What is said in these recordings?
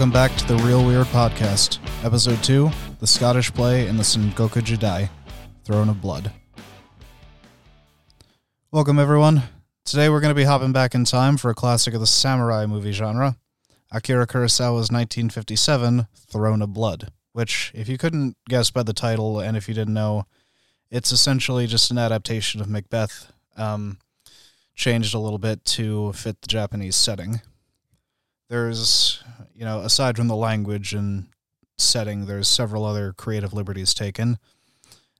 And welcome back to the Real Weird Podcast, Episode 2 The Scottish Play in the Sengoku Jidai Throne of Blood. Welcome, everyone. Today we're going to be hopping back in time for a classic of the samurai movie genre Akira Kurosawa's 1957 Throne of Blood, which, if you couldn't guess by the title and if you didn't know, it's essentially just an adaptation of Macbeth, um, changed a little bit to fit the Japanese setting there's you know aside from the language and setting there's several other creative liberties taken.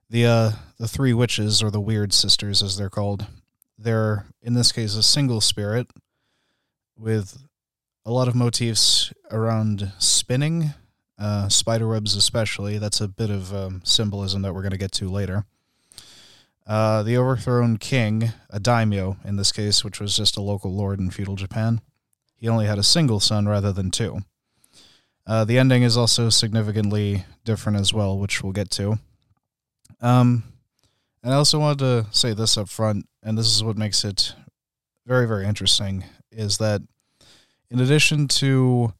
The uh the three witches or the weird sisters as they're called they're in this case a single spirit with a lot of motifs around spinning uh, spider webs especially. That's a bit of um, symbolism that we're going to get to later. Uh, the overthrown king a daimyo in this case which was just a local lord in feudal japan he only had a single son rather than two. Uh, the ending is also significantly different as well, which we'll get to. Um, and I also wanted to say this up front, and this is what makes it very, very interesting, is that in addition to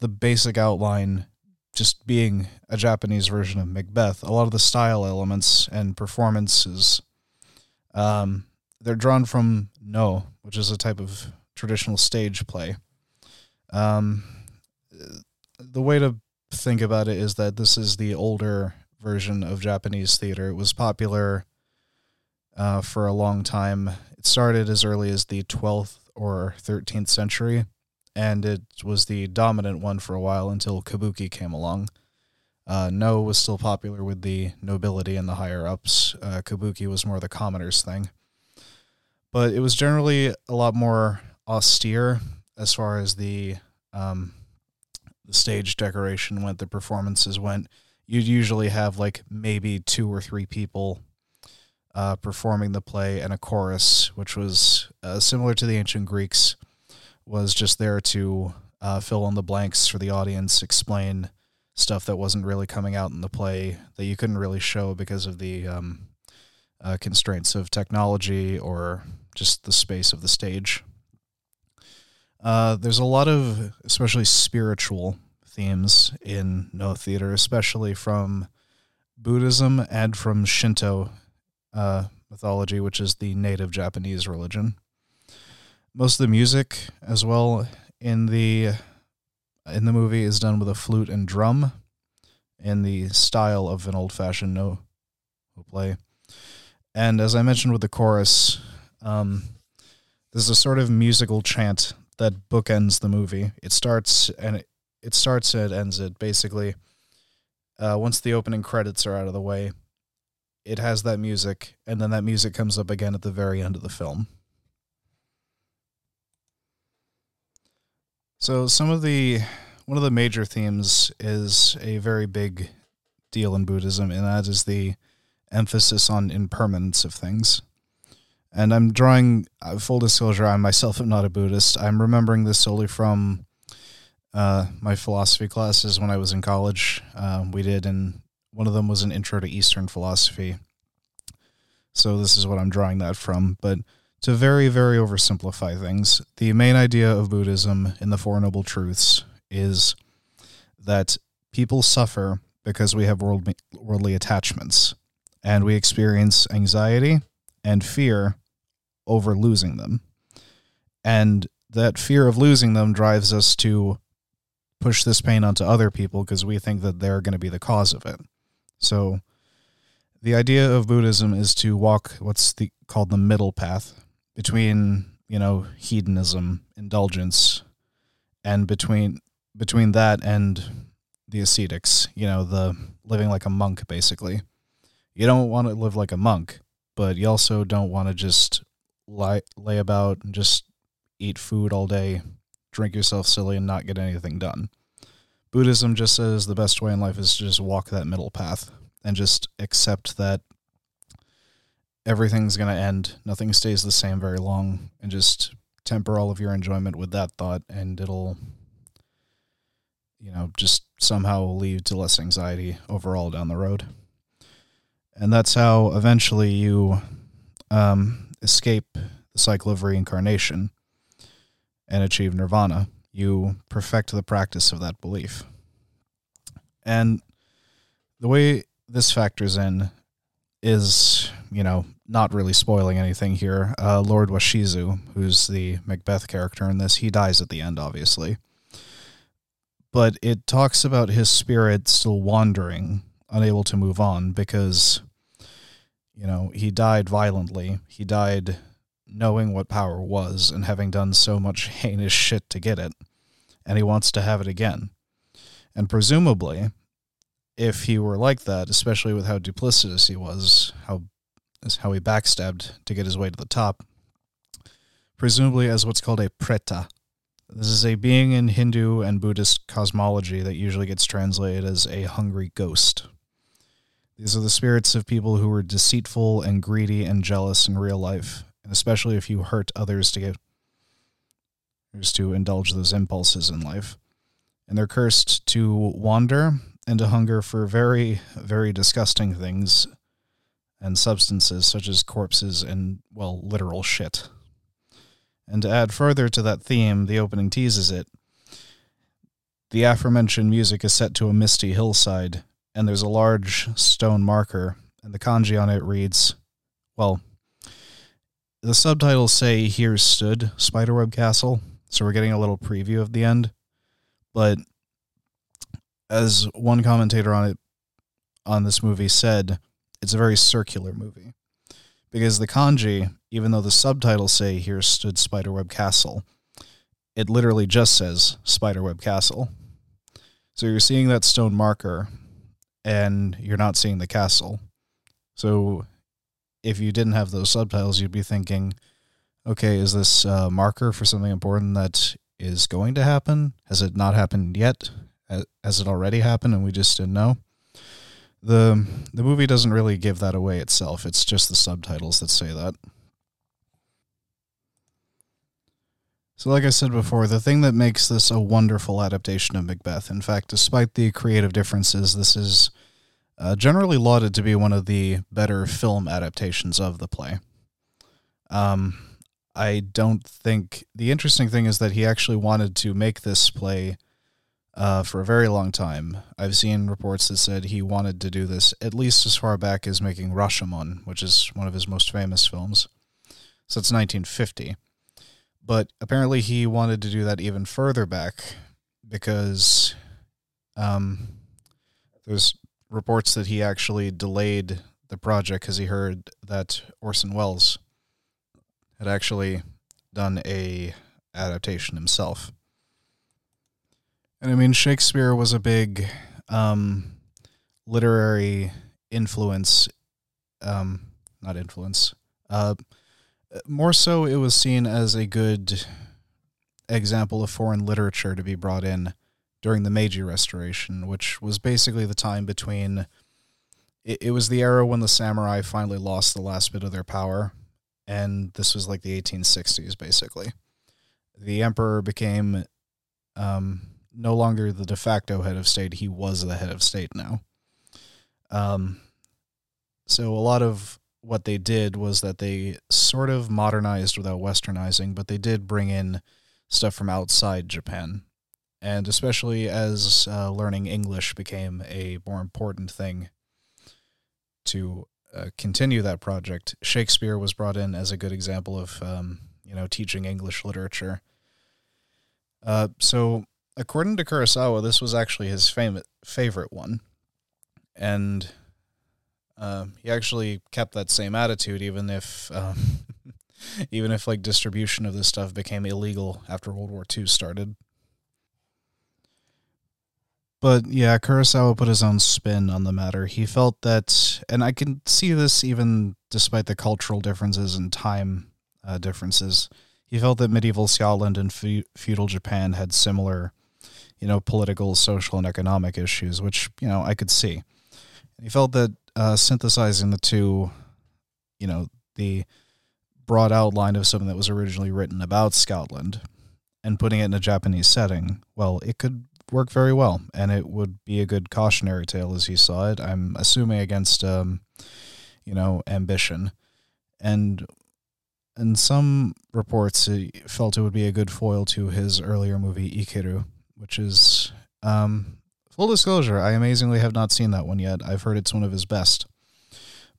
the basic outline just being a Japanese version of Macbeth, a lot of the style elements and performances, um, they're drawn from Noh, which is a type of traditional stage play. Um, the way to think about it is that this is the older version of Japanese theater. It was popular uh, for a long time. It started as early as the 12th or 13th century, and it was the dominant one for a while until kabuki came along. Uh, Noh was still popular with the nobility and the higher ups. Uh, kabuki was more the commoners' thing. But it was generally a lot more austere as far as the um, the stage decoration went, the performances went. You'd usually have like maybe two or three people uh, performing the play and a chorus, which was uh, similar to the ancient Greeks, was just there to uh, fill in the blanks for the audience, explain stuff that wasn't really coming out in the play that you couldn't really show because of the um, uh, constraints of technology or just the space of the stage. Uh, there's a lot of, especially spiritual themes in Noh Theater, especially from Buddhism and from Shinto uh, mythology, which is the native Japanese religion. Most of the music, as well, in the in the movie, is done with a flute and drum, in the style of an old-fashioned Noh play. And as I mentioned with the chorus, um, there's a sort of musical chant that bookends the movie. It starts and it, it starts and it ends it basically. Uh, once the opening credits are out of the way, it has that music, and then that music comes up again at the very end of the film. So some of the one of the major themes is a very big deal in Buddhism, and that is the emphasis on impermanence of things. And I'm drawing uh, full disclosure. I myself am not a Buddhist. I'm remembering this solely from uh, my philosophy classes when I was in college. Uh, we did, and one of them was an intro to Eastern philosophy. So this is what I'm drawing that from. But to very, very oversimplify things, the main idea of Buddhism in the Four Noble Truths is that people suffer because we have worldly, worldly attachments, and we experience anxiety and fear over losing them. And that fear of losing them drives us to push this pain onto other people because we think that they're going to be the cause of it. So the idea of Buddhism is to walk what's the, called the middle path between, you know, hedonism, indulgence, and between between that and the ascetics, you know, the living like a monk basically. You don't want to live like a monk, but you also don't want to just lie, lay about and just eat food all day, drink yourself silly, and not get anything done. Buddhism just says the best way in life is to just walk that middle path and just accept that everything's going to end, nothing stays the same very long, and just temper all of your enjoyment with that thought, and it'll, you know, just somehow lead to less anxiety overall down the road. And that's how eventually you um, escape the cycle of reincarnation and achieve nirvana. you perfect the practice of that belief. And the way this factors in is, you know, not really spoiling anything here. Uh, Lord Washizu, who's the Macbeth character in this, he dies at the end, obviously. But it talks about his spirit still wandering, unable to move on, because, you know, he died violently. He died knowing what power was and having done so much heinous shit to get it. And he wants to have it again. And presumably, if he were like that, especially with how duplicitous he was, how is how he backstabbed to get his way to the top, presumably as what's called a preta. This is a being in Hindu and Buddhist cosmology that usually gets translated as a hungry ghost. These are the spirits of people who were deceitful and greedy and jealous in real life, and especially if you hurt others to get to indulge those impulses in life. And they're cursed to wander and to hunger for very, very disgusting things and substances such as corpses and, well, literal shit. And to add further to that theme, the opening teases it. The aforementioned music is set to a misty hillside, and there's a large stone marker, and the kanji on it reads, well, the subtitles say Here Stood Spiderweb Castle, so we're getting a little preview of the end. But as one commentator on it on this movie said, it's a very circular movie because the kanji, even though the subtitles say "Here stood Spiderweb Castle," it literally just says Spiderweb Castle. So you're seeing that stone marker, and you're not seeing the castle. So if you didn't have those subtitles, you'd be thinking, okay, is this a marker for something important that is going to happen? Has it not happened yet? Has it already happened and we just didn't know? the The movie doesn't really give that away itself. It's just the subtitles that say that. So, like I said before, the thing that makes this a wonderful adaptation of Macbeth, in fact, despite the creative differences, this is uh, generally lauded to be one of the better film adaptations of the play. Um, I don't think the interesting thing is that he actually wanted to make this play uh, for a very long time. I've seen reports that said he wanted to do this at least as far back as making Rashomon, which is one of his most famous films. It's 1950. But apparently he wanted to do that even further back because um, there's reports that he actually delayed the project because he heard that Orson Welles had actually done a adaptation himself. And I mean, Shakespeare was a big um, literary influence, um, not influence. Uh, more so, it was seen as a good example of foreign literature to be brought in during the Meiji Restoration, which was basically the time between. It, it was the era when the samurai finally lost the last bit of their power, and this was like the 1860s, basically. The emperor became um, no longer the de facto head of state. He was the head of state now. Um, so a lot of what they did was that they sort of modernized without westernizing, but they did bring in stuff from outside Japan. And especially as uh, learning English became a more important thing to uh, continue that project, Shakespeare was brought in as a good example of, um, you know, teaching English literature. Uh, so according to Kurosawa, this was actually his fam- favorite one, and uh, he actually kept that same attitude, even if, um, even if like distribution of this stuff became illegal after World War II started. But yeah, Kurosawa put his own spin on the matter. He felt that, and I can see this even despite the cultural differences and time uh, differences. He felt that medieval Scotland and feudal Japan had similar you know, political, social, and economic issues, which, you know, I could see. he felt that uh, synthesizing the two, you know, the broad outline of something that was originally written about Scotland and putting it in a Japanese setting, well, it could work very well, and it would be a good cautionary tale as he saw it. I'm assuming against, um, you know, ambition. And in some reports he felt it would be a good foil to his earlier movie Ikiru, which is um, full disclosure. I amazingly have not seen that one yet. I've heard it's one of his best,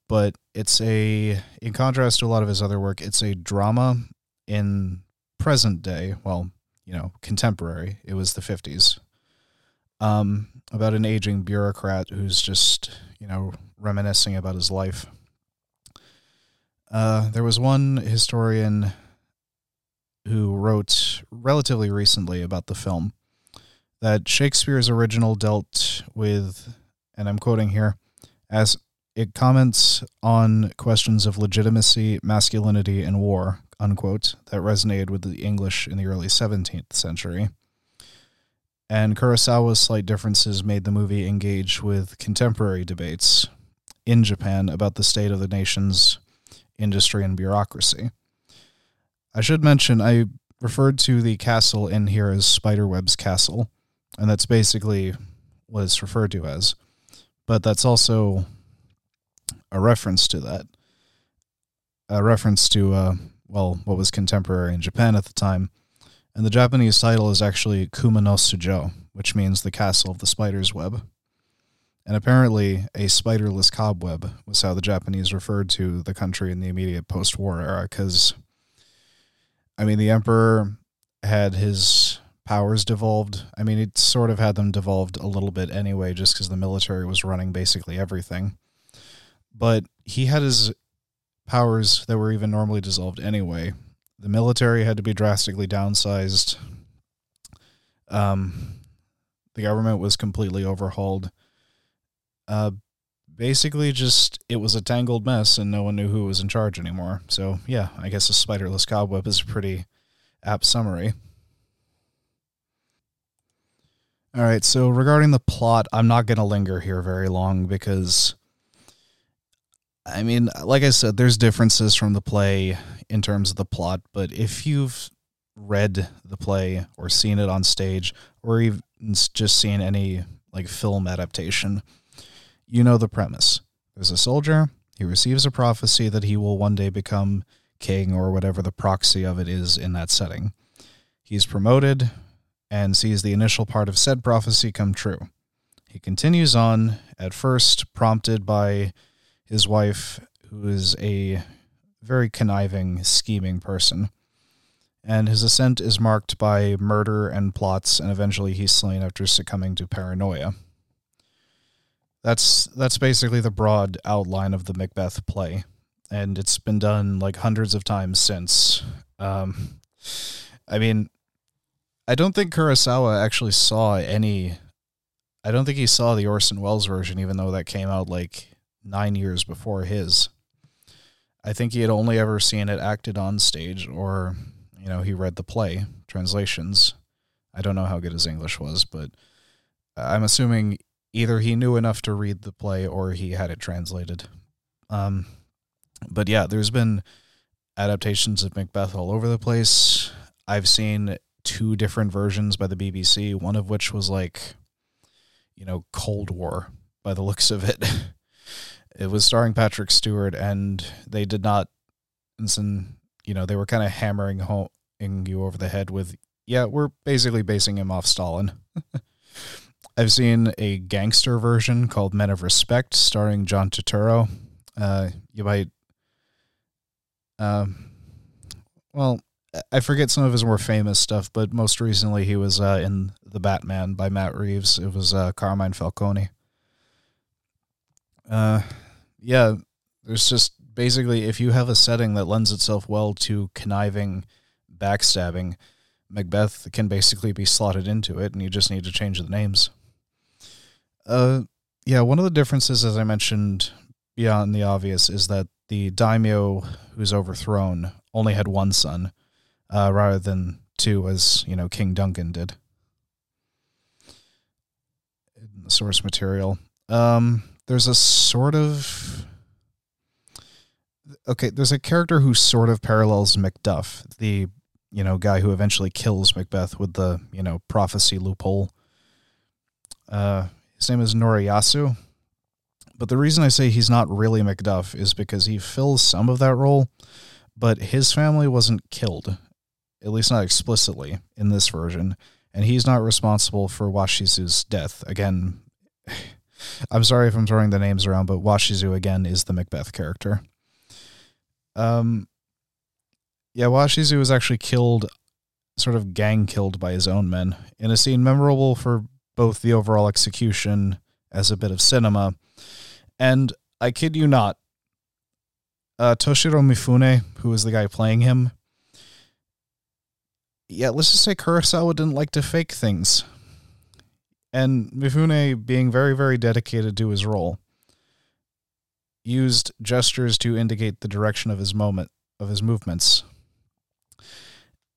but it's a in contrast to a lot of his other work, it's a drama in present day. Well, you know, contemporary. It was the fifties. Um, about an aging bureaucrat who's just you know reminiscing about his life uh, there was one historian who wrote relatively recently about the film that Shakespeare's original dealt with, and I'm quoting here, as it comments on questions of legitimacy, masculinity, and war, unquote, that resonated with the English in the early 17th century. And Kurosawa's slight differences made the movie engage with contemporary debates in Japan about the state of the nation's industry and bureaucracy. I should mention I referred to the castle in here as Spiderweb's Castle, and that's basically what it's referred to as. But that's also a reference to that. A reference to, uh, well, what was contemporary in Japan at the time. And the Japanese title is actually Kumonosu-jō, which means the castle of the spider's web. And apparently, a spiderless cobweb was how the Japanese referred to the country in the immediate post war era. Because, I mean, the emperor had his powers devolved. I mean, it sort of had them devolved a little bit anyway, just because the military was running basically everything. But he had his powers that were even normally dissolved anyway. The military had to be drastically downsized. Um, the government was completely overhauled uh, basically just it was a tangled mess and no one knew who was in charge anymore. So yeah, I guess a spiderless cobweb is a pretty apt summary. All right, so regarding the plot, I'm not going to linger here very long because I mean, like I said, there's differences from the play in terms of the plot, but if you've read the play or seen it on stage or even just seen any like film adaptation, you know the premise. There's a soldier, he receives a prophecy that he will one day become king or whatever the proxy of it is in that setting. He's promoted and sees the initial part of said prophecy come true. He continues on, at first prompted by his wife, who is a very conniving, scheming person. And his ascent is marked by murder and plots, and eventually he's slain after succumbing to paranoia. That's that's basically the broad outline of the Macbeth play, and it's been done like hundreds of times since. Um, I mean, I don't think Kurosawa actually saw any. I don't think he saw the Orson Welles version, even though that came out like nine years before his. I think he had only ever seen it acted on stage, or you know, he read the play translations. I don't know how good his English was, but I'm assuming either he knew enough to read the play or he had it translated. Um, but yeah, there's been adaptations of Macbeth all over the place. I've seen two different versions by the BBC, one of which was like, you know, Cold War by the looks of it. it was starring Patrick Stewart, and they did not, and you know, they were kind of hammering you over the head with, yeah, we're basically basing him off Stalin. I've seen a gangster version called Men of Respect, starring John Turturro. Uh, you might, um, well, I forget some of his more famous stuff, but most recently he was uh, in The Batman by Matt Reeves. It was uh, Carmine Falcone. Uh, yeah, there's just basically if you have a setting that lends itself well to conniving, backstabbing, Macbeth can basically be slotted into it, and you just need to change the names. Uh, yeah, one of the differences, as I mentioned beyond the obvious, is that the daimyo who's overthrown only had one son, uh, rather than two, as you know King Duncan did. In the source material, um, there's a sort of okay. There's a character who sort of parallels Macduff, the you know guy who eventually kills Macbeth with the you know prophecy loophole. Uh, his name is Noriyasu. But the reason I say he's not really Macduff is because he fills some of that role, but his family wasn't killed, at least not explicitly in this version, and he's not responsible for Washizu's death. Again, I'm sorry if I'm throwing the names around, but Washizu again is the Macbeth character. Um, yeah, Washizu was actually killed, sort of gang killed by his own men in a scene memorable for both the overall execution as a bit of cinema, and I kid you not, uh, Toshiro Mifune, who was the guy playing him, yeah, let's just say Kurosawa didn't like to fake things. And Mifune, being very, very dedicated to his role, used gestures to indicate the direction of his moment of his movements.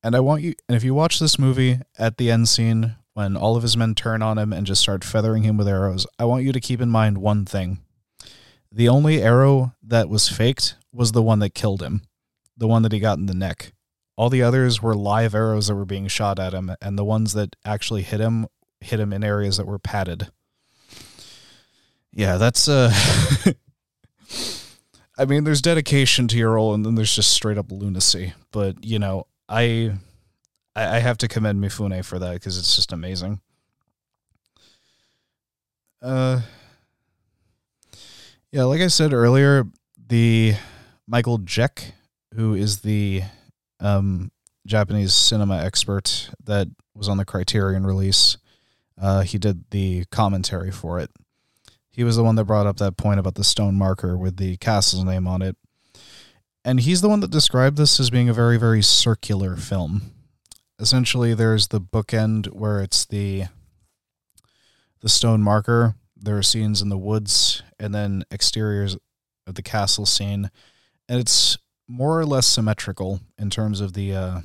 And I want you and if you watch this movie at the end scene when all of his men turn on him and just start feathering him with arrows, I want you to keep in mind one thing. The only arrow that was faked was the one that killed him, the one that he got in the neck. All the others were live arrows that were being shot at him, and the ones that actually hit him hit him in areas that were padded. Yeah, that's uh I mean, there's dedication to your role, and then there's just straight up lunacy. But you know, I I have to commend Mifune for that because it's just amazing. Uh, yeah, like I said earlier, the Michael Jeck, who is the um, Japanese cinema expert that was on the Criterion release, uh, he did the commentary for it. He was the one that brought up that point about the stone marker with the castle's name on it. And he's the one that described this as being a very, very circular film. Essentially, there's the bookend where it's the the stone marker. There are scenes in the woods and then exteriors of the castle scene, and it's more or less symmetrical in terms of the uh,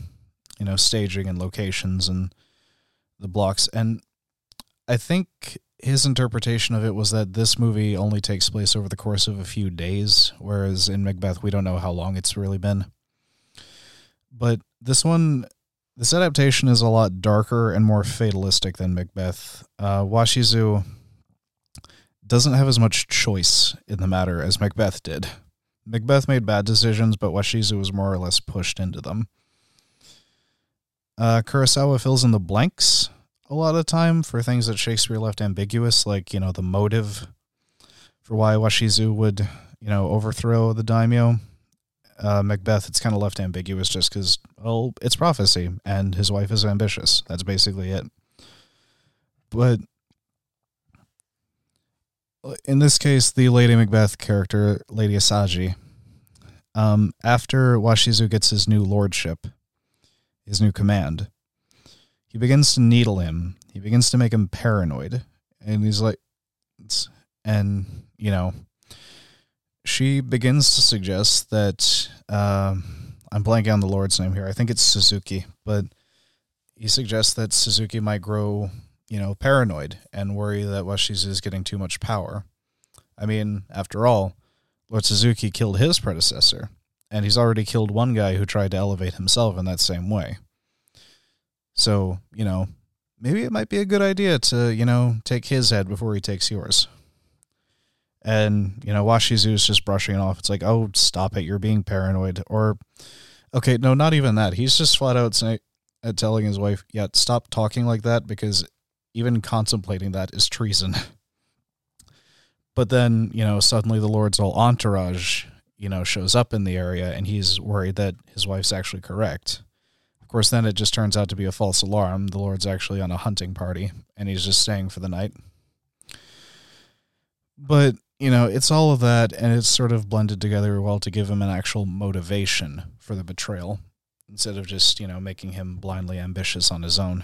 you know staging and locations and the blocks. And I think his interpretation of it was that this movie only takes place over the course of a few days, whereas in Macbeth we don't know how long it's really been. But this one, this adaptation is a lot darker and more fatalistic than Macbeth. Uh, Washizu doesn't have as much choice in the matter as Macbeth did. Macbeth made bad decisions, but Washizu was more or less pushed into them. Uh, Kurosawa fills in the blanks a lot of time for things that Shakespeare left ambiguous, like, you know, the motive for why Washizu would, you know, overthrow the daimyo. Uh, Macbeth, it's kind of left ambiguous just because, well, it's prophecy and his wife is ambitious. That's basically it. But in this case, the Lady Macbeth character, Lady Asaji, um, after Washizu gets his new lordship, his new command, he begins to needle him. He begins to make him paranoid. And he's like, and, you know, she begins to suggest that, uh, I'm blanking on the Lord's name here. I think it's Suzuki, but he suggests that Suzuki might grow you know, paranoid and worry that Washizu is getting too much power. I mean, after all, Lord Suzuki killed his predecessor, and he's already killed one guy who tried to elevate himself in that same way. So, you know, maybe it might be a good idea to, you know, take his head before he takes yours. And, you know, Washizu's just brushing it off. It's like, oh, stop it. You're being paranoid. Or, okay, no, not even that. He's just flat out saying, uh, telling his wife, yeah, stop talking like that because even contemplating that is treason. but then, you know, suddenly the Lord's whole entourage, you know, shows up in the area and he's worried that his wife's actually correct. Course, then it just turns out to be a false alarm. The Lord's actually on a hunting party and he's just staying for the night. But, you know, it's all of that and it's sort of blended together well to give him an actual motivation for the betrayal instead of just, you know, making him blindly ambitious on his own.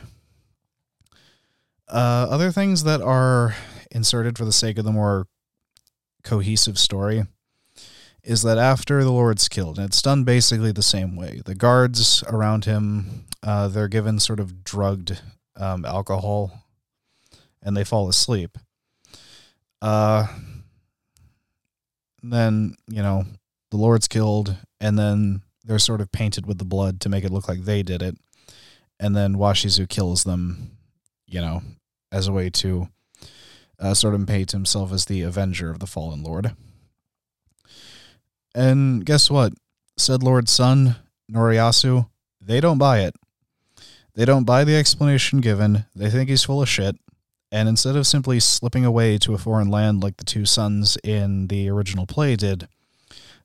Uh, other things that are inserted for the sake of the more cohesive story is that after the Lord's killed, and it's done basically the same way. The guards around him, uh, they're given sort of drugged um, alcohol, and they fall asleep. Uh, then you know the Lord's killed, and then they're sort of painted with the blood to make it look like they did it, and then Washizu kills them, you know, as a way to uh, sort of paint himself as the avenger of the fallen lord. And guess what? said Lord's son, Noriyasu, they don't buy it. They don't buy the explanation given. They think he's full of shit. And instead of simply slipping away to a foreign land like the two sons in the original play did,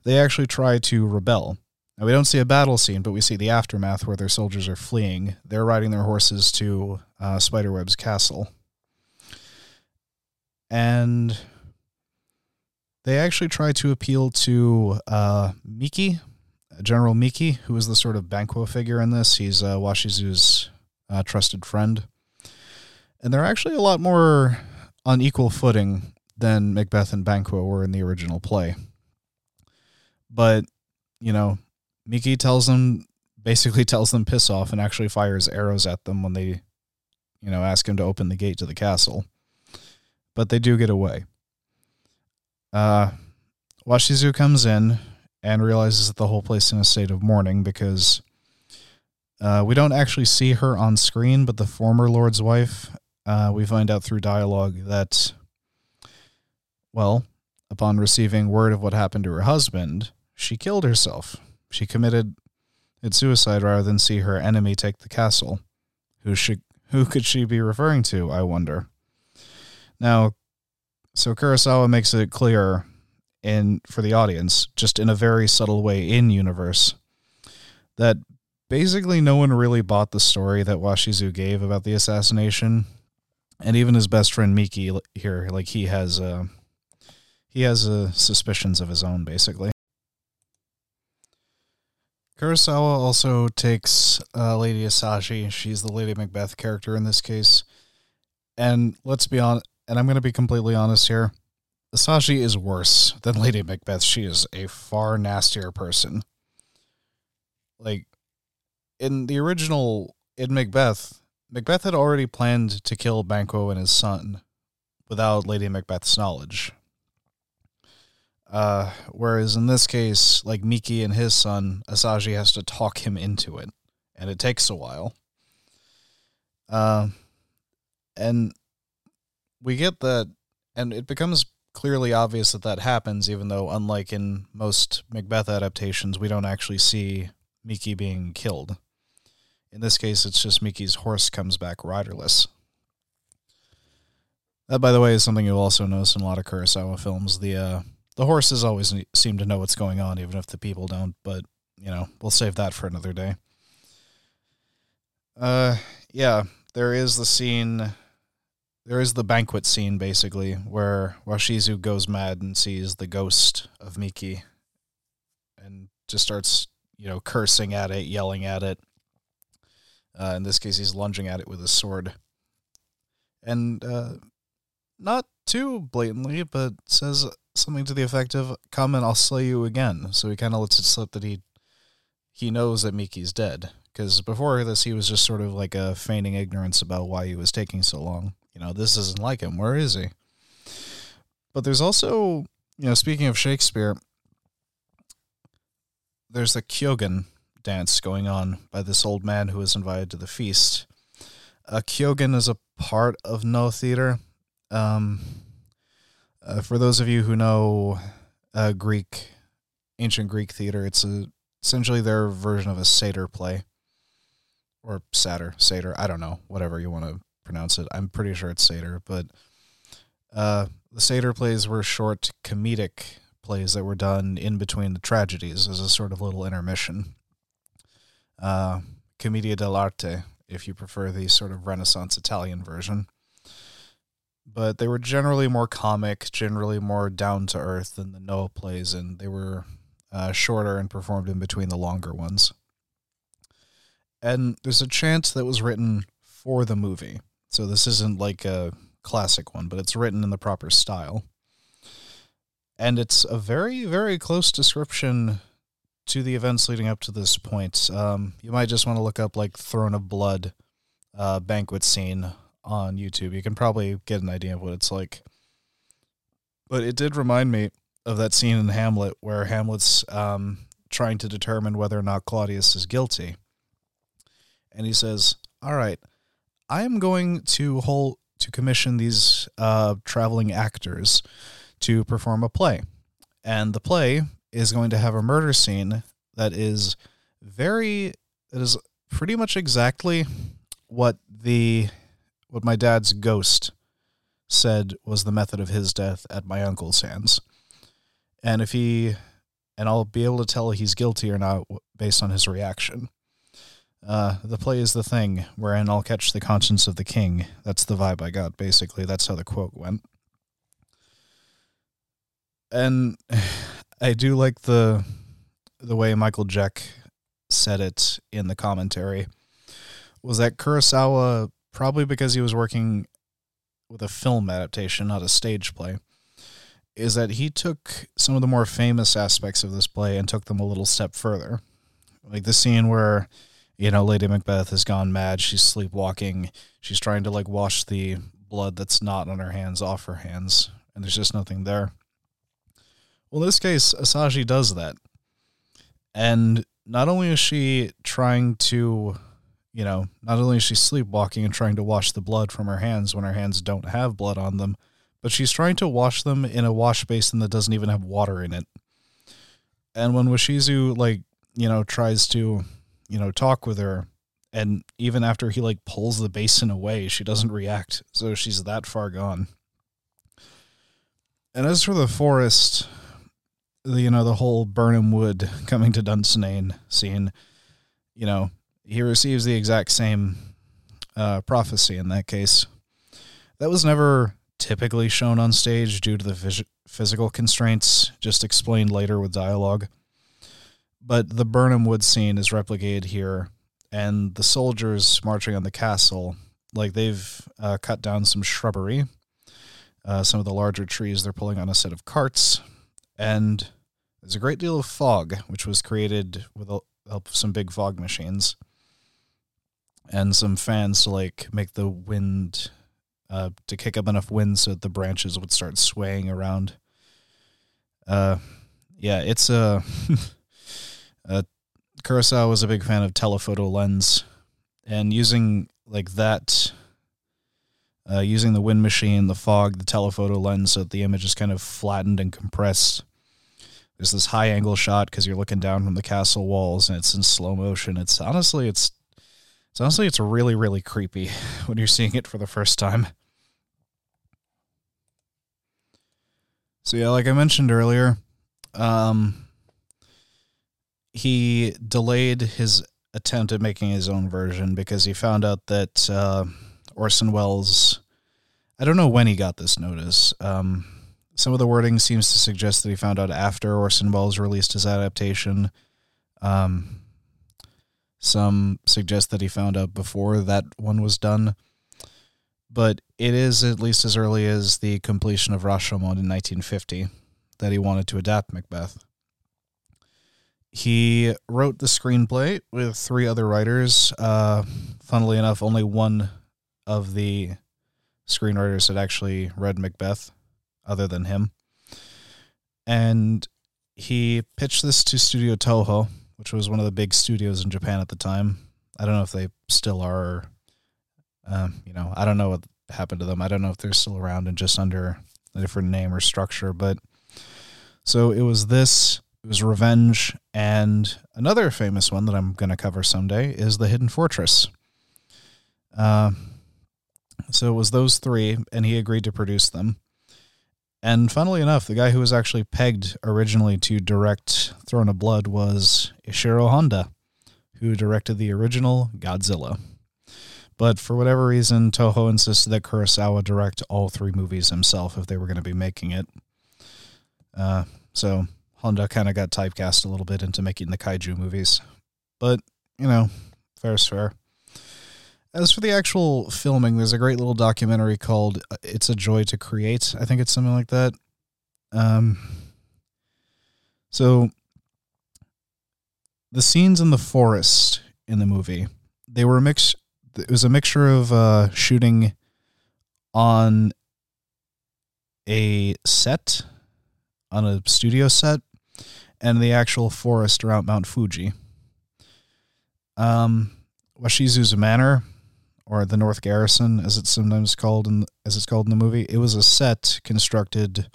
they actually try to rebel. Now, we don't see a battle scene, but we see the aftermath where their soldiers are fleeing. They're riding their horses to uh, Spiderweb's castle. And they actually try to appeal to uh, Miki, General Miki, who is the sort of Banquo figure in this. He's uh, Washizu's uh, trusted friend. And they're actually a lot more on equal footing than Macbeth and Banquo were in the original play. But, you know, Miki tells them, basically tells them piss off and actually fires arrows at them when they, you know, ask him to open the gate to the castle. But they do get away. Uh, Washizu comes in and realizes that the whole place is in a state of mourning because uh, we don't actually see her on screen, but the former Lord's wife, uh, we find out through dialogue that, well, upon receiving word of what happened to her husband, she killed herself. She committed suicide rather than see her enemy take the castle. Who should who could she be referring to, I wonder? Now, so Kurosawa makes it clear in for the audience, just in a very subtle way in universe, that basically no one really bought the story that Washizu gave about the assassination, and even his best friend Miki here, like he has, uh, he has uh, suspicions of his own, basically. Kurosawa also takes uh, Lady Asaji. She's the Lady Macbeth character in this case. And let's be honest, and I'm going to be completely honest here. Asaji is worse than Lady Macbeth. She is a far nastier person. Like in the original in Macbeth, Macbeth had already planned to kill Banquo and his son without Lady Macbeth's knowledge. Uh, whereas in this case, like Miki and his son, Asaji has to talk him into it, and it takes a while. Uh, and we get that, and it becomes clearly obvious that that happens, even though, unlike in most Macbeth adaptations, we don't actually see Miki being killed. In this case, it's just Miki's horse comes back riderless. That, by the way, is something you'll also notice in a lot of Kurosawa films. The uh, the horses always seem to know what's going on, even if the people don't. But you know, we'll save that for another day. Uh, yeah, there is the scene there is the banquet scene basically where Washizu goes mad and sees the ghost of Miki and just starts, you know, cursing at it, yelling at it. Uh, in this case, he's lunging at it with his sword. And uh, not too blatantly, but says something to the effect of, Come and I'll slay you again. So he kind of lets it slip that he he knows that Miki's dead. Because before this, he was just sort of like a feigning ignorance about why he was taking so long you know, this isn't like him. Where is he? But there's also, you know, speaking of Shakespeare, there's the Kyogen dance going on by this old man who was invited to the feast. A Kyogen is a part of Noh theater. Um, uh, for those of you who know uh, Greek, ancient Greek theater, it's a, essentially their version of a satyr play or satyr, satyr. I don't know, whatever you want to pronounce it. I'm pretty sure it's Satyr, but uh, the Satyr plays were short comedic plays that were done in between the tragedies as a sort of little intermission. Uh, Commedia dell'arte, if you prefer the sort of Renaissance Italian version. But they were generally more comic, generally more down to earth than the Noh plays, and they were uh, shorter and performed in between the longer ones. And there's a chant that was written for the movie. So this isn't like a classic one, but it's written in the proper style. And it's a very, very close description to the events leading up to this point. Um, you might just want to look up like Throne of Blood uh, banquet scene on YouTube. You can probably get an idea of what it's like. But it did remind me of that scene in Hamlet where Hamlet's um, trying to determine whether or not Claudius is guilty. And he says, All right, I am going to hold to commission these uh, traveling actors to perform a play, and the play is going to have a murder scene that is very that is pretty much exactly what the what my dad's ghost said was the method of his death at my uncle's hands. And if he and I'll be able to tell he's guilty or not based on his reaction. Uh, the play is the thing, wherein I'll catch the conscience of the king. That's the vibe I got, basically. That's how the quote went. And I do like the the way Michael Jeck said it in the commentary. Was that Kurosawa probably because he was working with a film adaptation, not a stage play, is that he took some of the more famous aspects of this play and took them a little step further. Like the scene where, you know, Lady Macbeth has gone mad, she's sleepwalking, she's trying to like wash the blood that's not on her hands off her hands, and there's just nothing there. Well, in this case, Asaji does that. And not only is she trying to, you know, not only is she sleepwalking and trying to wash the blood from her hands when her hands don't have blood on them, but she's trying to wash them in a wash basin that doesn't even have water in it. And when Washizu like, you know, tries to, you know, talk with her and even after he like pulls the basin away, she doesn't react. So she's that far gone. And as for the forest, the, you know, the whole Birnam Wood coming to Dunsinane scene, you know, he receives the exact same uh, prophecy in that case. That was never typically shown on stage due to the phys- physical constraints, just explained later with dialogue. But the Birnam Wood scene is replicated here, and the soldiers marching on the castle, like they've uh, cut down some shrubbery, uh, some of the larger trees they're pulling on a set of carts, and there's a great deal of fog, which was created with the help of some big fog machines and some fans to like make the wind uh, to kick up enough wind so that the branches would start swaying around. Uh, yeah, it's a. uh, Kurosawa was a big fan of telephoto lens, and using like that, uh, using the wind machine, the fog, the telephoto lens, so that the image is kind of flattened and compressed. There's this high angle shot because you're looking down from the castle walls, and it's in slow motion. It's honestly, it's it's honestly, it's really, really creepy when you're seeing it for the first time. So yeah, like I mentioned earlier, um, he delayed his attempt at making his own version because he found out that uh, Orson Welles. I don't know when he got this notice. Um, some of the wording seems to suggest that he found out after Orson Welles released his adaptation. Um, some suggest that he found out before that one was done. But it is at least as early as the completion of Rashomon in 1950 that he wanted to adapt Macbeth. He wrote the screenplay with three other writers. Uh, funnily enough, only one of the screenwriters had actually read Macbeth, other than him. And he pitched this to Studio Toho, which was one of the big studios in Japan at the time. I don't know if they still are. Um, you know, I don't know what happened to them. I don't know if they're still around and just under a different name or structure. But so it was this. It was Revenge, and another famous one that I'm going to cover someday is The Hidden Fortress. Uh, so it was those three, and he agreed to produce them. And funnily enough, the guy who was actually pegged originally to direct Throne of Blood was Ishiro Honda, who directed the original Godzilla. But for whatever reason, Toho insisted that Kurosawa direct all three movies himself if they were going to be making it. Uh, so Honda kind of got typecast a little bit into making the kaiju movies. But, you know, fair's fair. As for the actual filming, there's a great little documentary called uh, "It's a Joy to Create." I think it's something like that. Um, so the scenes in the forest in the movie, they were a mix. It was a mixture of uh, shooting on a set, on a studio set, and the actual forest around Mount Fuji. Um, Washizu's Manor or the North Garrison, as it's sometimes called in as it's called in the movie. It was a set constructed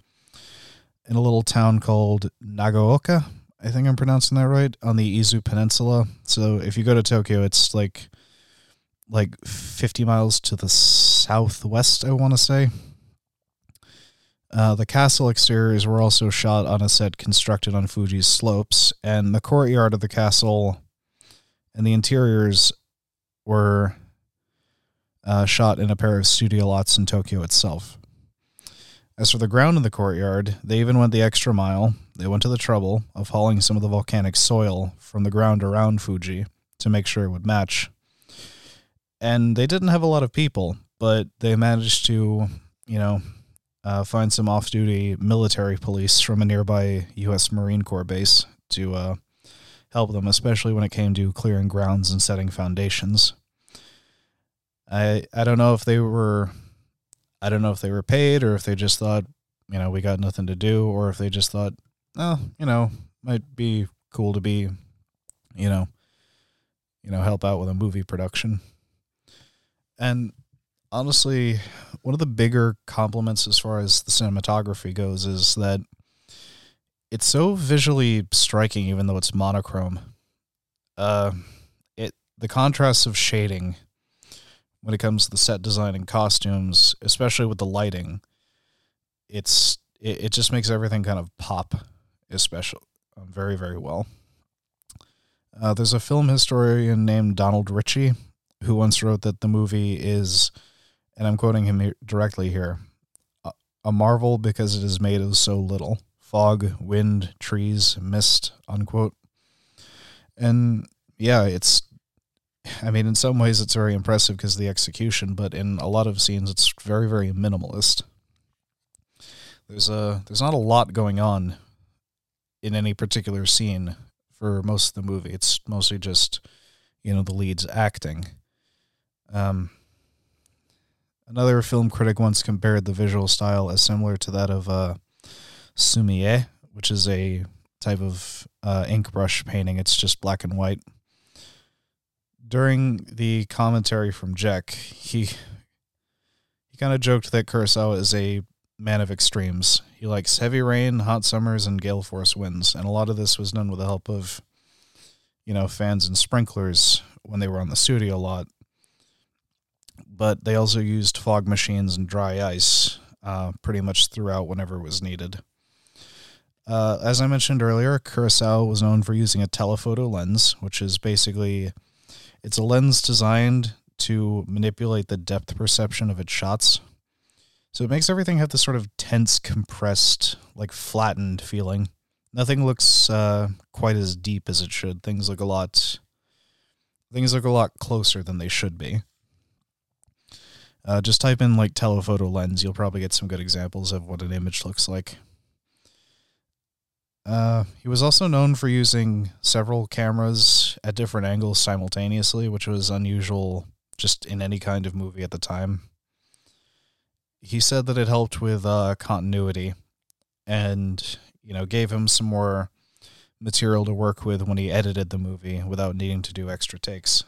in a little town called Nagaoka. I think I'm pronouncing that right, on the Izu Peninsula. So if you go to Tokyo, it's like like 50 miles to the southwest, I want to say. Uh, the castle exteriors were also shot on a set constructed on Fuji's slopes, and the courtyard of the castle and the interiors were uh, shot in a pair of studio lots in Tokyo itself. As for the ground in the courtyard, they even went the extra mile. They went to the trouble of hauling some of the volcanic soil from the ground around Fuji to make sure it would match. And they didn't have a lot of people, but they managed to, you know, uh, find some off duty military police from a nearby U.S. Marine Corps base to uh, help them, especially when it came to clearing grounds and setting foundations. I I don't know if they were I don't know if they were paid or if they just thought, you know, we got nothing to do, or if they just thought, oh, you know, might be cool to be, you know, you know, help out with a movie production. And honestly, one of the bigger compliments as far as the cinematography goes is that it's so visually striking, even though it's monochrome. Uh, it the contrast of shading when it comes to the set design and costumes, especially with the lighting, it's it, it just makes everything kind of pop, especially um, very very well. Uh, there's a film historian named Donald Richie who once wrote that the movie is, and I'm quoting him directly here, a, a marvel because it is made of so little fog, wind, trees, mist, unquote. And yeah, it's I mean, in some ways, it's very impressive because the execution, but in a lot of scenes, it's very, very minimalist. There's a there's not a lot going on in any particular scene for most of the movie. It's mostly just you know the leads acting. Um, another film critic once compared the visual style as similar to that of uh, sumi-e, which is a type of uh, ink brush painting. It's just black and white during the commentary from Jeck, he he kind of joked that Kurosawa is a man of extremes. He likes heavy rain, hot summers, and gale force winds, and a lot of this was done with the help of, you know, fans and sprinklers when they were on the studio a lot. But they also used fog machines and dry ice uh, pretty much throughout whenever it was needed. Uh, as I mentioned earlier, Kurosawa was known for using a telephoto lens, which is basically it's a lens designed to manipulate the depth perception of its shots. So it makes everything have this sort of tense, compressed, like flattened feeling. Nothing looks uh, quite as deep as it should. Things look a lot things look a lot closer than they should be. Uh, just type in like telephoto lens, you'll probably get some good examples of what an image looks like. Uh, he was also known for using several cameras at different angles simultaneously, which was unusual just in any kind of movie at the time. He said that it helped with uh, continuity and, you know, gave him some more material to work with when he edited the movie without needing to do extra takes.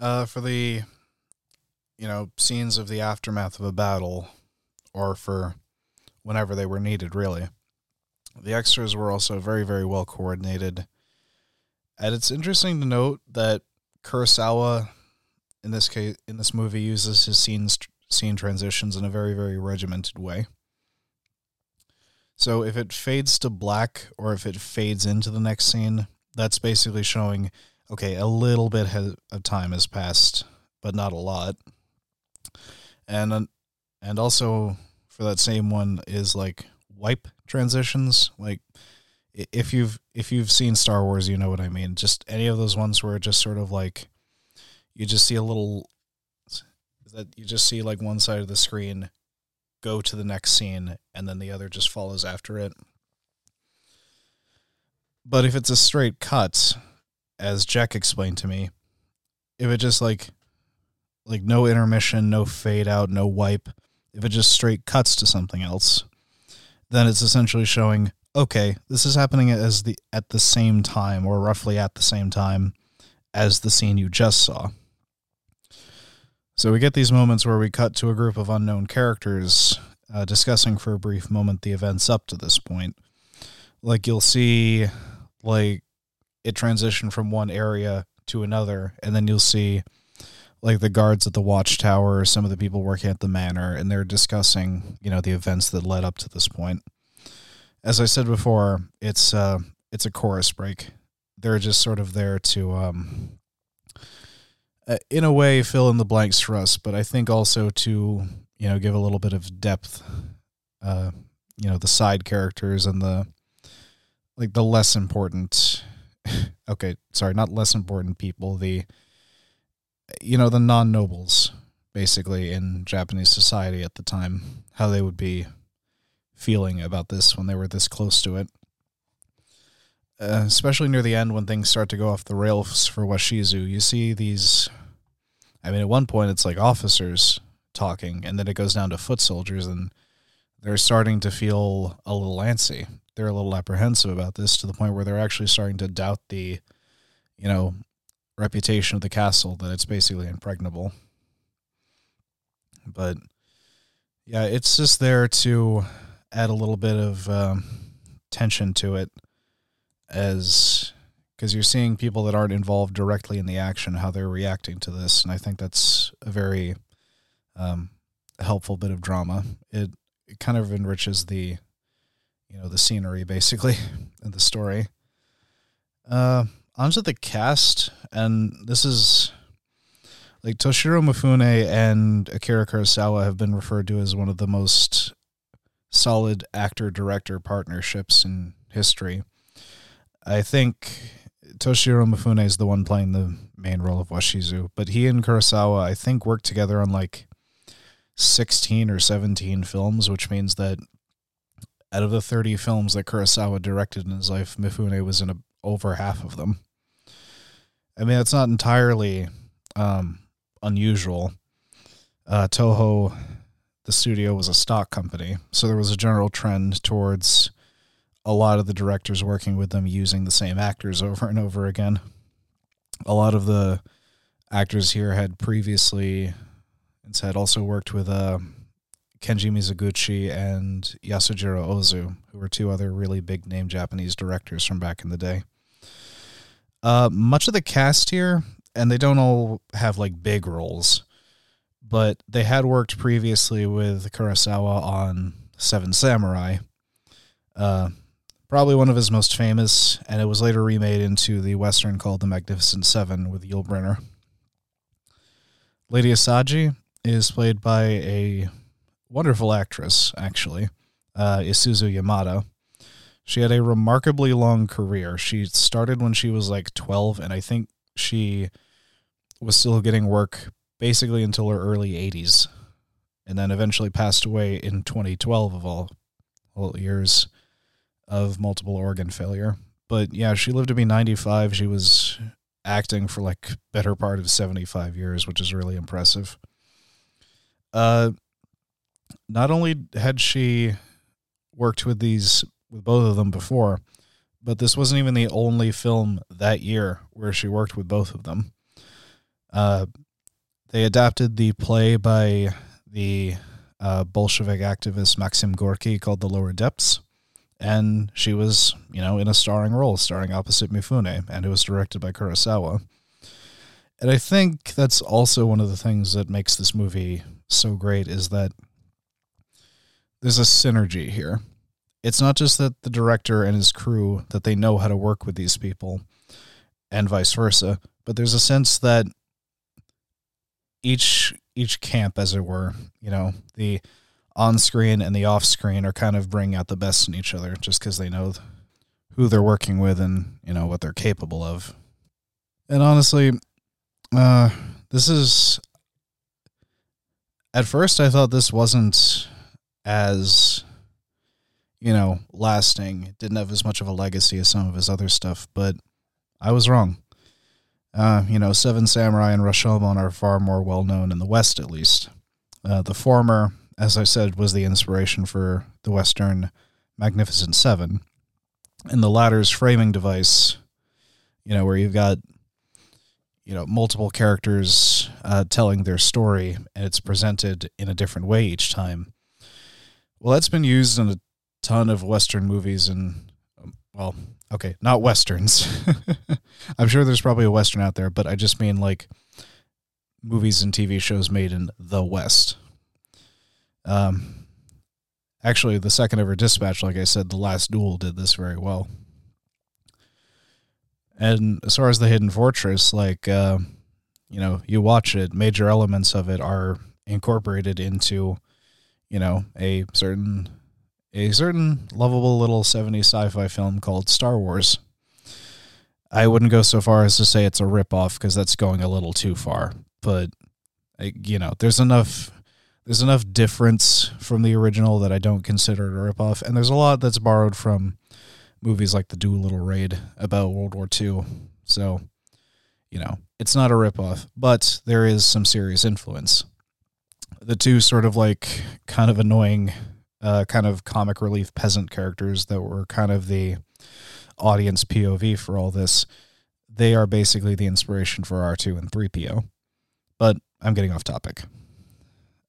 Uh, for the, you know, scenes of the aftermath of a battle, or for whenever they were needed, really. The extras were also very, very well coordinated. And it's interesting to note that Kurosawa, in this case, in this movie, uses his scenes, scene transitions in a very, very regimented way. So if it fades to black or if it fades into the next scene, that's basically showing, okay, a little bit of time has passed, but not a lot. And and also for that same one is like wipe transitions. Like if you've if you've seen Star Wars, you know what I mean. Just any of those ones where it just sort of like you just see a little that you just see like one side of the screen go to the next scene and then the other just follows after it. But if it's a straight cut, as Jeck explained to me, if it just like like no intermission, no fade out, no wipe, if it just straight cuts to something else, then it's essentially showing okay, this is happening as the at the same time or roughly at the same time as the scene you just saw. So we get these moments where we cut to a group of unknown characters uh, discussing for a brief moment the events up to this point. Like you'll see, like it transition from one area to another, and then you'll see like the guards at the watchtower, or some of the people working at the manor, and they're discussing, you know, the events that led up to this point. As I said before, it's uh, it's a chorus break. They're just sort of there to, um, uh, in a way, fill in the blanks for us, but I think also to, you know, give a little bit of depth. Uh, you know, the side characters and the like the less important. okay, sorry, not less important people. The you know, the non nobles, basically, in Japanese society at the time, how they would be feeling about this when they were this close to it. Uh, especially near the end when things start to go off the rails for Washizu, you see these. I mean, at one point it's like officers talking, and then it goes down to foot soldiers, and they're starting to feel a little antsy. They're a little apprehensive about this to the point where they're actually starting to doubt the, you know, reputation of the castle that it's basically impregnable. But yeah, it's just there to add a little bit of um, tension to it, as because you're seeing people that aren't involved directly in the action how they're reacting to this, and I think that's a very um, helpful bit of drama. It, it kind of enriches the you know the scenery basically and the story. Uh, onto the cast, and this is like Toshiro Mifune and Akira Kurosawa have been referred to as one of the most solid actor director partnerships in history. I think Toshiro Mifune is the one playing the main role of Washizu, but he and Kurosawa, I think, worked together on like 16 or 17 films, which means that out of the 30 films that Kurosawa directed in his life, Mifune was in a, over half of them. I mean, it's not entirely um, unusual. Uh, Toho, the studio, was a stock company, so there was a general trend towards a lot of the directors working with them using the same actors over and over again. A lot of the actors here had previously and had also worked with uh, Kenji Mizoguchi and Yasujiro Ozu, who were two other really big name Japanese directors from back in the day. Uh, much of the cast here, and they don't all have like big roles, but they had worked previously with Kurosawa on Seven Samurai. Uh, probably one of his most famous, and it was later remade into the western called The Magnificent Seven with Yul Brynner. Lady Asaji is played by a wonderful actress, actually, uh, Isuzu Yamada. She had a remarkably long career. She started when she was like 12, and I think she was still getting work basically until her early 80s, and then eventually passed away in 2012 of all, all years of multiple organ failure. But yeah, she lived to be 95. She was acting for like better part of 75 years, which is really impressive. Uh, not only had she worked with these with both of them before, but this wasn't even the only film that year where she worked with both of them. Uh, they adapted the play by the uh, Bolshevik activist Maxim Gorky called The Lower Depths, and she was, you know, in a starring role, starring opposite Mifune, and it was directed by Kurosawa. And I think that's also one of the things that makes this movie so great is that there's a synergy here. It's not just that the director and his crew that they know how to work with these people and vice versa but there's a sense that each each camp as it were you know the on screen and the off screen are kind of bringing out the best in each other just because they know who they're working with and you know what they're capable of. And honestly uh this is at first i thought this wasn't as you know, lasting. didn't have as much of a legacy as some of his other stuff, but I was wrong. Uh, you know, Seven Samurai and Rashomon are far more well known in the West, at least. Uh, the former, as I said, was the inspiration for the Western Magnificent Seven, and the latter's framing device, you know, where you've got you know multiple characters uh, telling their story, and it's presented in a different way each time Well, that's been used in a ton of Western movies and, um, well, okay, not Westerns. I'm sure there's probably a Western out there, but I just mean like movies and TV shows made in the West. Um, actually, the second ever Dispatch, like I said, The Last Duel did this very well. And as far as the Hidden Fortress, like, uh, you know, you watch it, major elements of it are incorporated into you know, a certain a certain lovable little 70s sci-fi film called Star Wars. I wouldn't go so far as to say it's a ripoff because that's going a little too far, but you know, there's enough there's enough difference from the original that I don't consider it a ripoff, and there's a lot that's borrowed from movies like The Doolittle Raid about World War II. So, you know, it's not a ripoff, but there is some serious influence the two sort of like kind of annoying, uh, kind of comic relief peasant characters that were kind of the audience POV for all this, they are basically the inspiration for R2 and 3PO. But I'm getting off topic.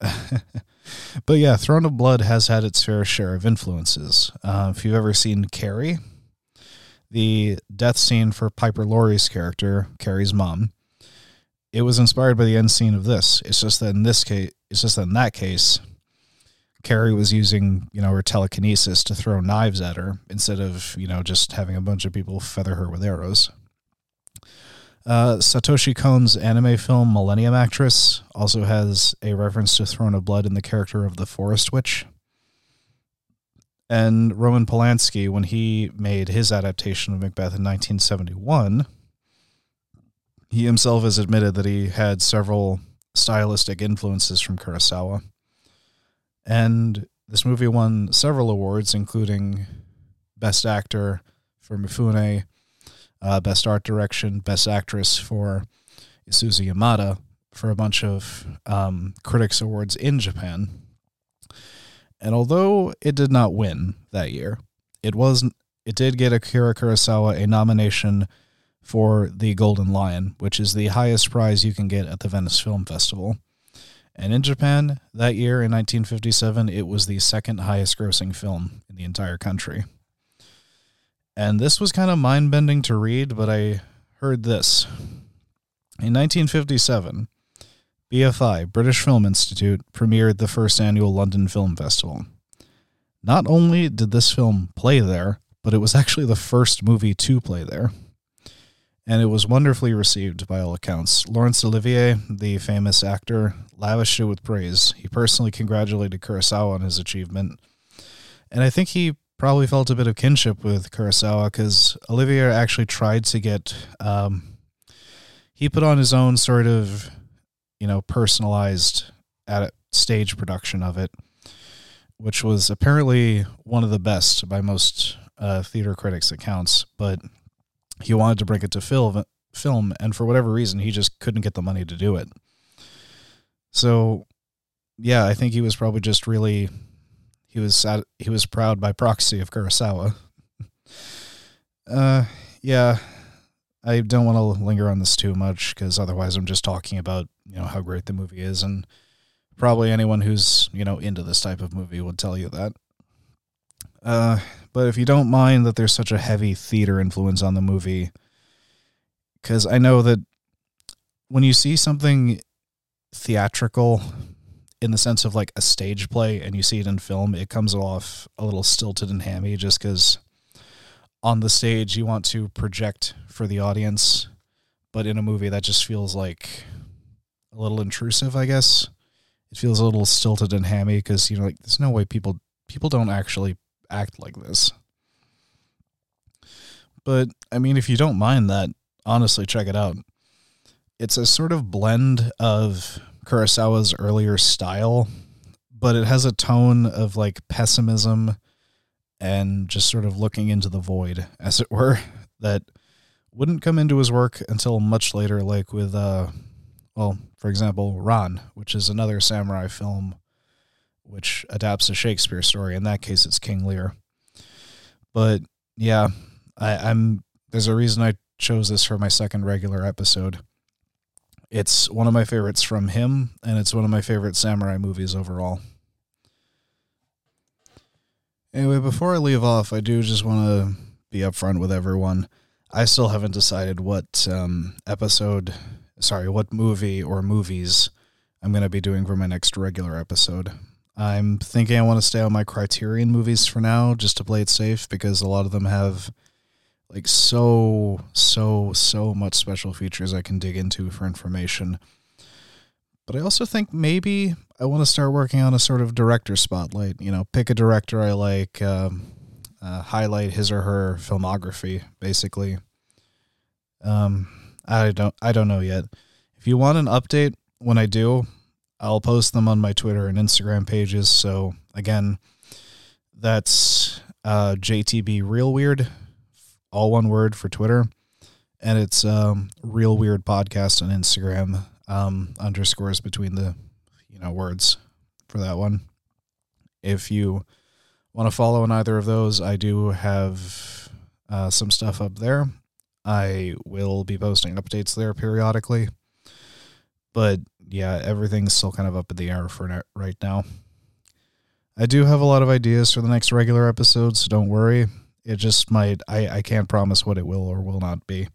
but yeah, Throne of Blood has had its fair share of influences. Uh, if you've ever seen Carrie, the death scene for Piper Laurie's character, Carrie's mom, it was inspired by the end scene of this. It's just that in this case, it's just that in that case, Carrie was using, you know, her telekinesis to throw knives at her instead of, you know, just having a bunch of people feather her with arrows. Uh, Satoshi Kon's anime film Millennium Actress also has a reference to Throne of Blood in the character of the Forest Witch. And Roman Polanski, when he made his adaptation of Macbeth in 1971, he himself has admitted that he had several stylistic influences from Kurosawa. And this movie won several awards, including Best Actor for Mifune, uh, Best Art Direction, Best Actress for Isuzu Yamada, for a bunch of um, critics awards in Japan. And although it did not win that year, it was it did get Akira Kurosawa a nomination for the Golden Lion, which is the highest prize you can get at the Venice Film Festival. And in Japan, that year in 1957, it was the second highest grossing film in the entire country. And this was kind of mind bending to read, but I heard this. In 1957, BFI, British Film Institute, premiered the first annual London Film Festival. Not only did this film play there, but it was actually the first movie to play there and it was wonderfully received by all accounts. Laurence Olivier, the famous actor, lavished it with praise. He personally congratulated Kurosawa on his achievement, and I think he probably felt a bit of kinship with Kurosawa because Olivier actually tried to get. Um, he put on his own sort of, you know, personalized stage production of it, which was apparently one of the best by most uh, theater critics accounts, but he wanted to bring it to film, film, and for whatever reason, he just couldn't get the money to do it. So, yeah, I think he was probably just really he was sad, he was proud by proxy of Kurosawa. uh, yeah, I don't want to linger on this too much because otherwise, I'm just talking about you know how great the movie is, and probably anyone who's you know into this type of movie would tell you that. Uh, but if you don't mind that there's such a heavy theater influence on the movie, because I know that when you see something theatrical in the sense of like a stage play and you see it in film, it comes off a little stilted and hammy just because on the stage you want to project for the audience, but in a movie that just feels like a little intrusive, I guess. It feels a little stilted and hammy because you know, like there's no way people people don't actually act like this. But I mean, if you don't mind that, honestly, check it out. It's a sort of blend of Kurosawa's earlier style, but it has a tone of like pessimism and just sort of looking into the void, as it were, that wouldn't come into his work until much later, like with, uh, well, for example, Ran, which is another samurai film which adapts a Shakespeare story. In that case, it's King Lear. But yeah, I, I'm there's a reason I chose this for my second regular episode. It's one of my favorites from him, and it's one of my favorite samurai movies overall. Anyway, before I leave off, I do just want to be upfront with everyone. I still haven't decided what um, episode, sorry, what movie or movies I'm going to be doing for my next regular episode. I'm thinking I want to stay on my Criterion movies for now, just to play it safe, because a lot of them have like so, so, so much special features I can dig into for information. But I also think maybe I want to start working on a sort of director spotlight. You know, pick a director I like, um, uh, highlight his or her filmography, basically. Um, I don't, I don't know yet. If you want an update when I do, I'll post them on my Twitter and Instagram pages. So again, that's uh, JTB Real Weird, all one word for Twitter, and it's um, Real Weird Podcast on Instagram. Um, underscores between the you know words for that one. If you want to follow on either of those, I do have uh, some stuff up there. I will be posting updates there periodically. But yeah, everything's still kind of up in the air for right now. I do have a lot of ideas for the next regular episode, so don't worry. It just might, I, I can't promise what it will or will not be.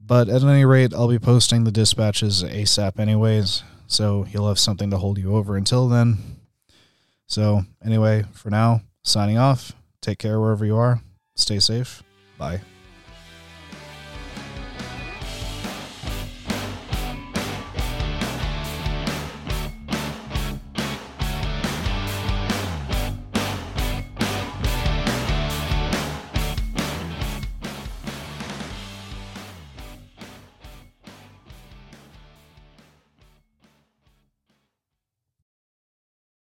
But at any rate, I'll be posting the dispatches ASAP anyways, so you'll have something to hold you over until then. So, anyway, for now, signing off. Take care wherever you are. Stay safe. Bye.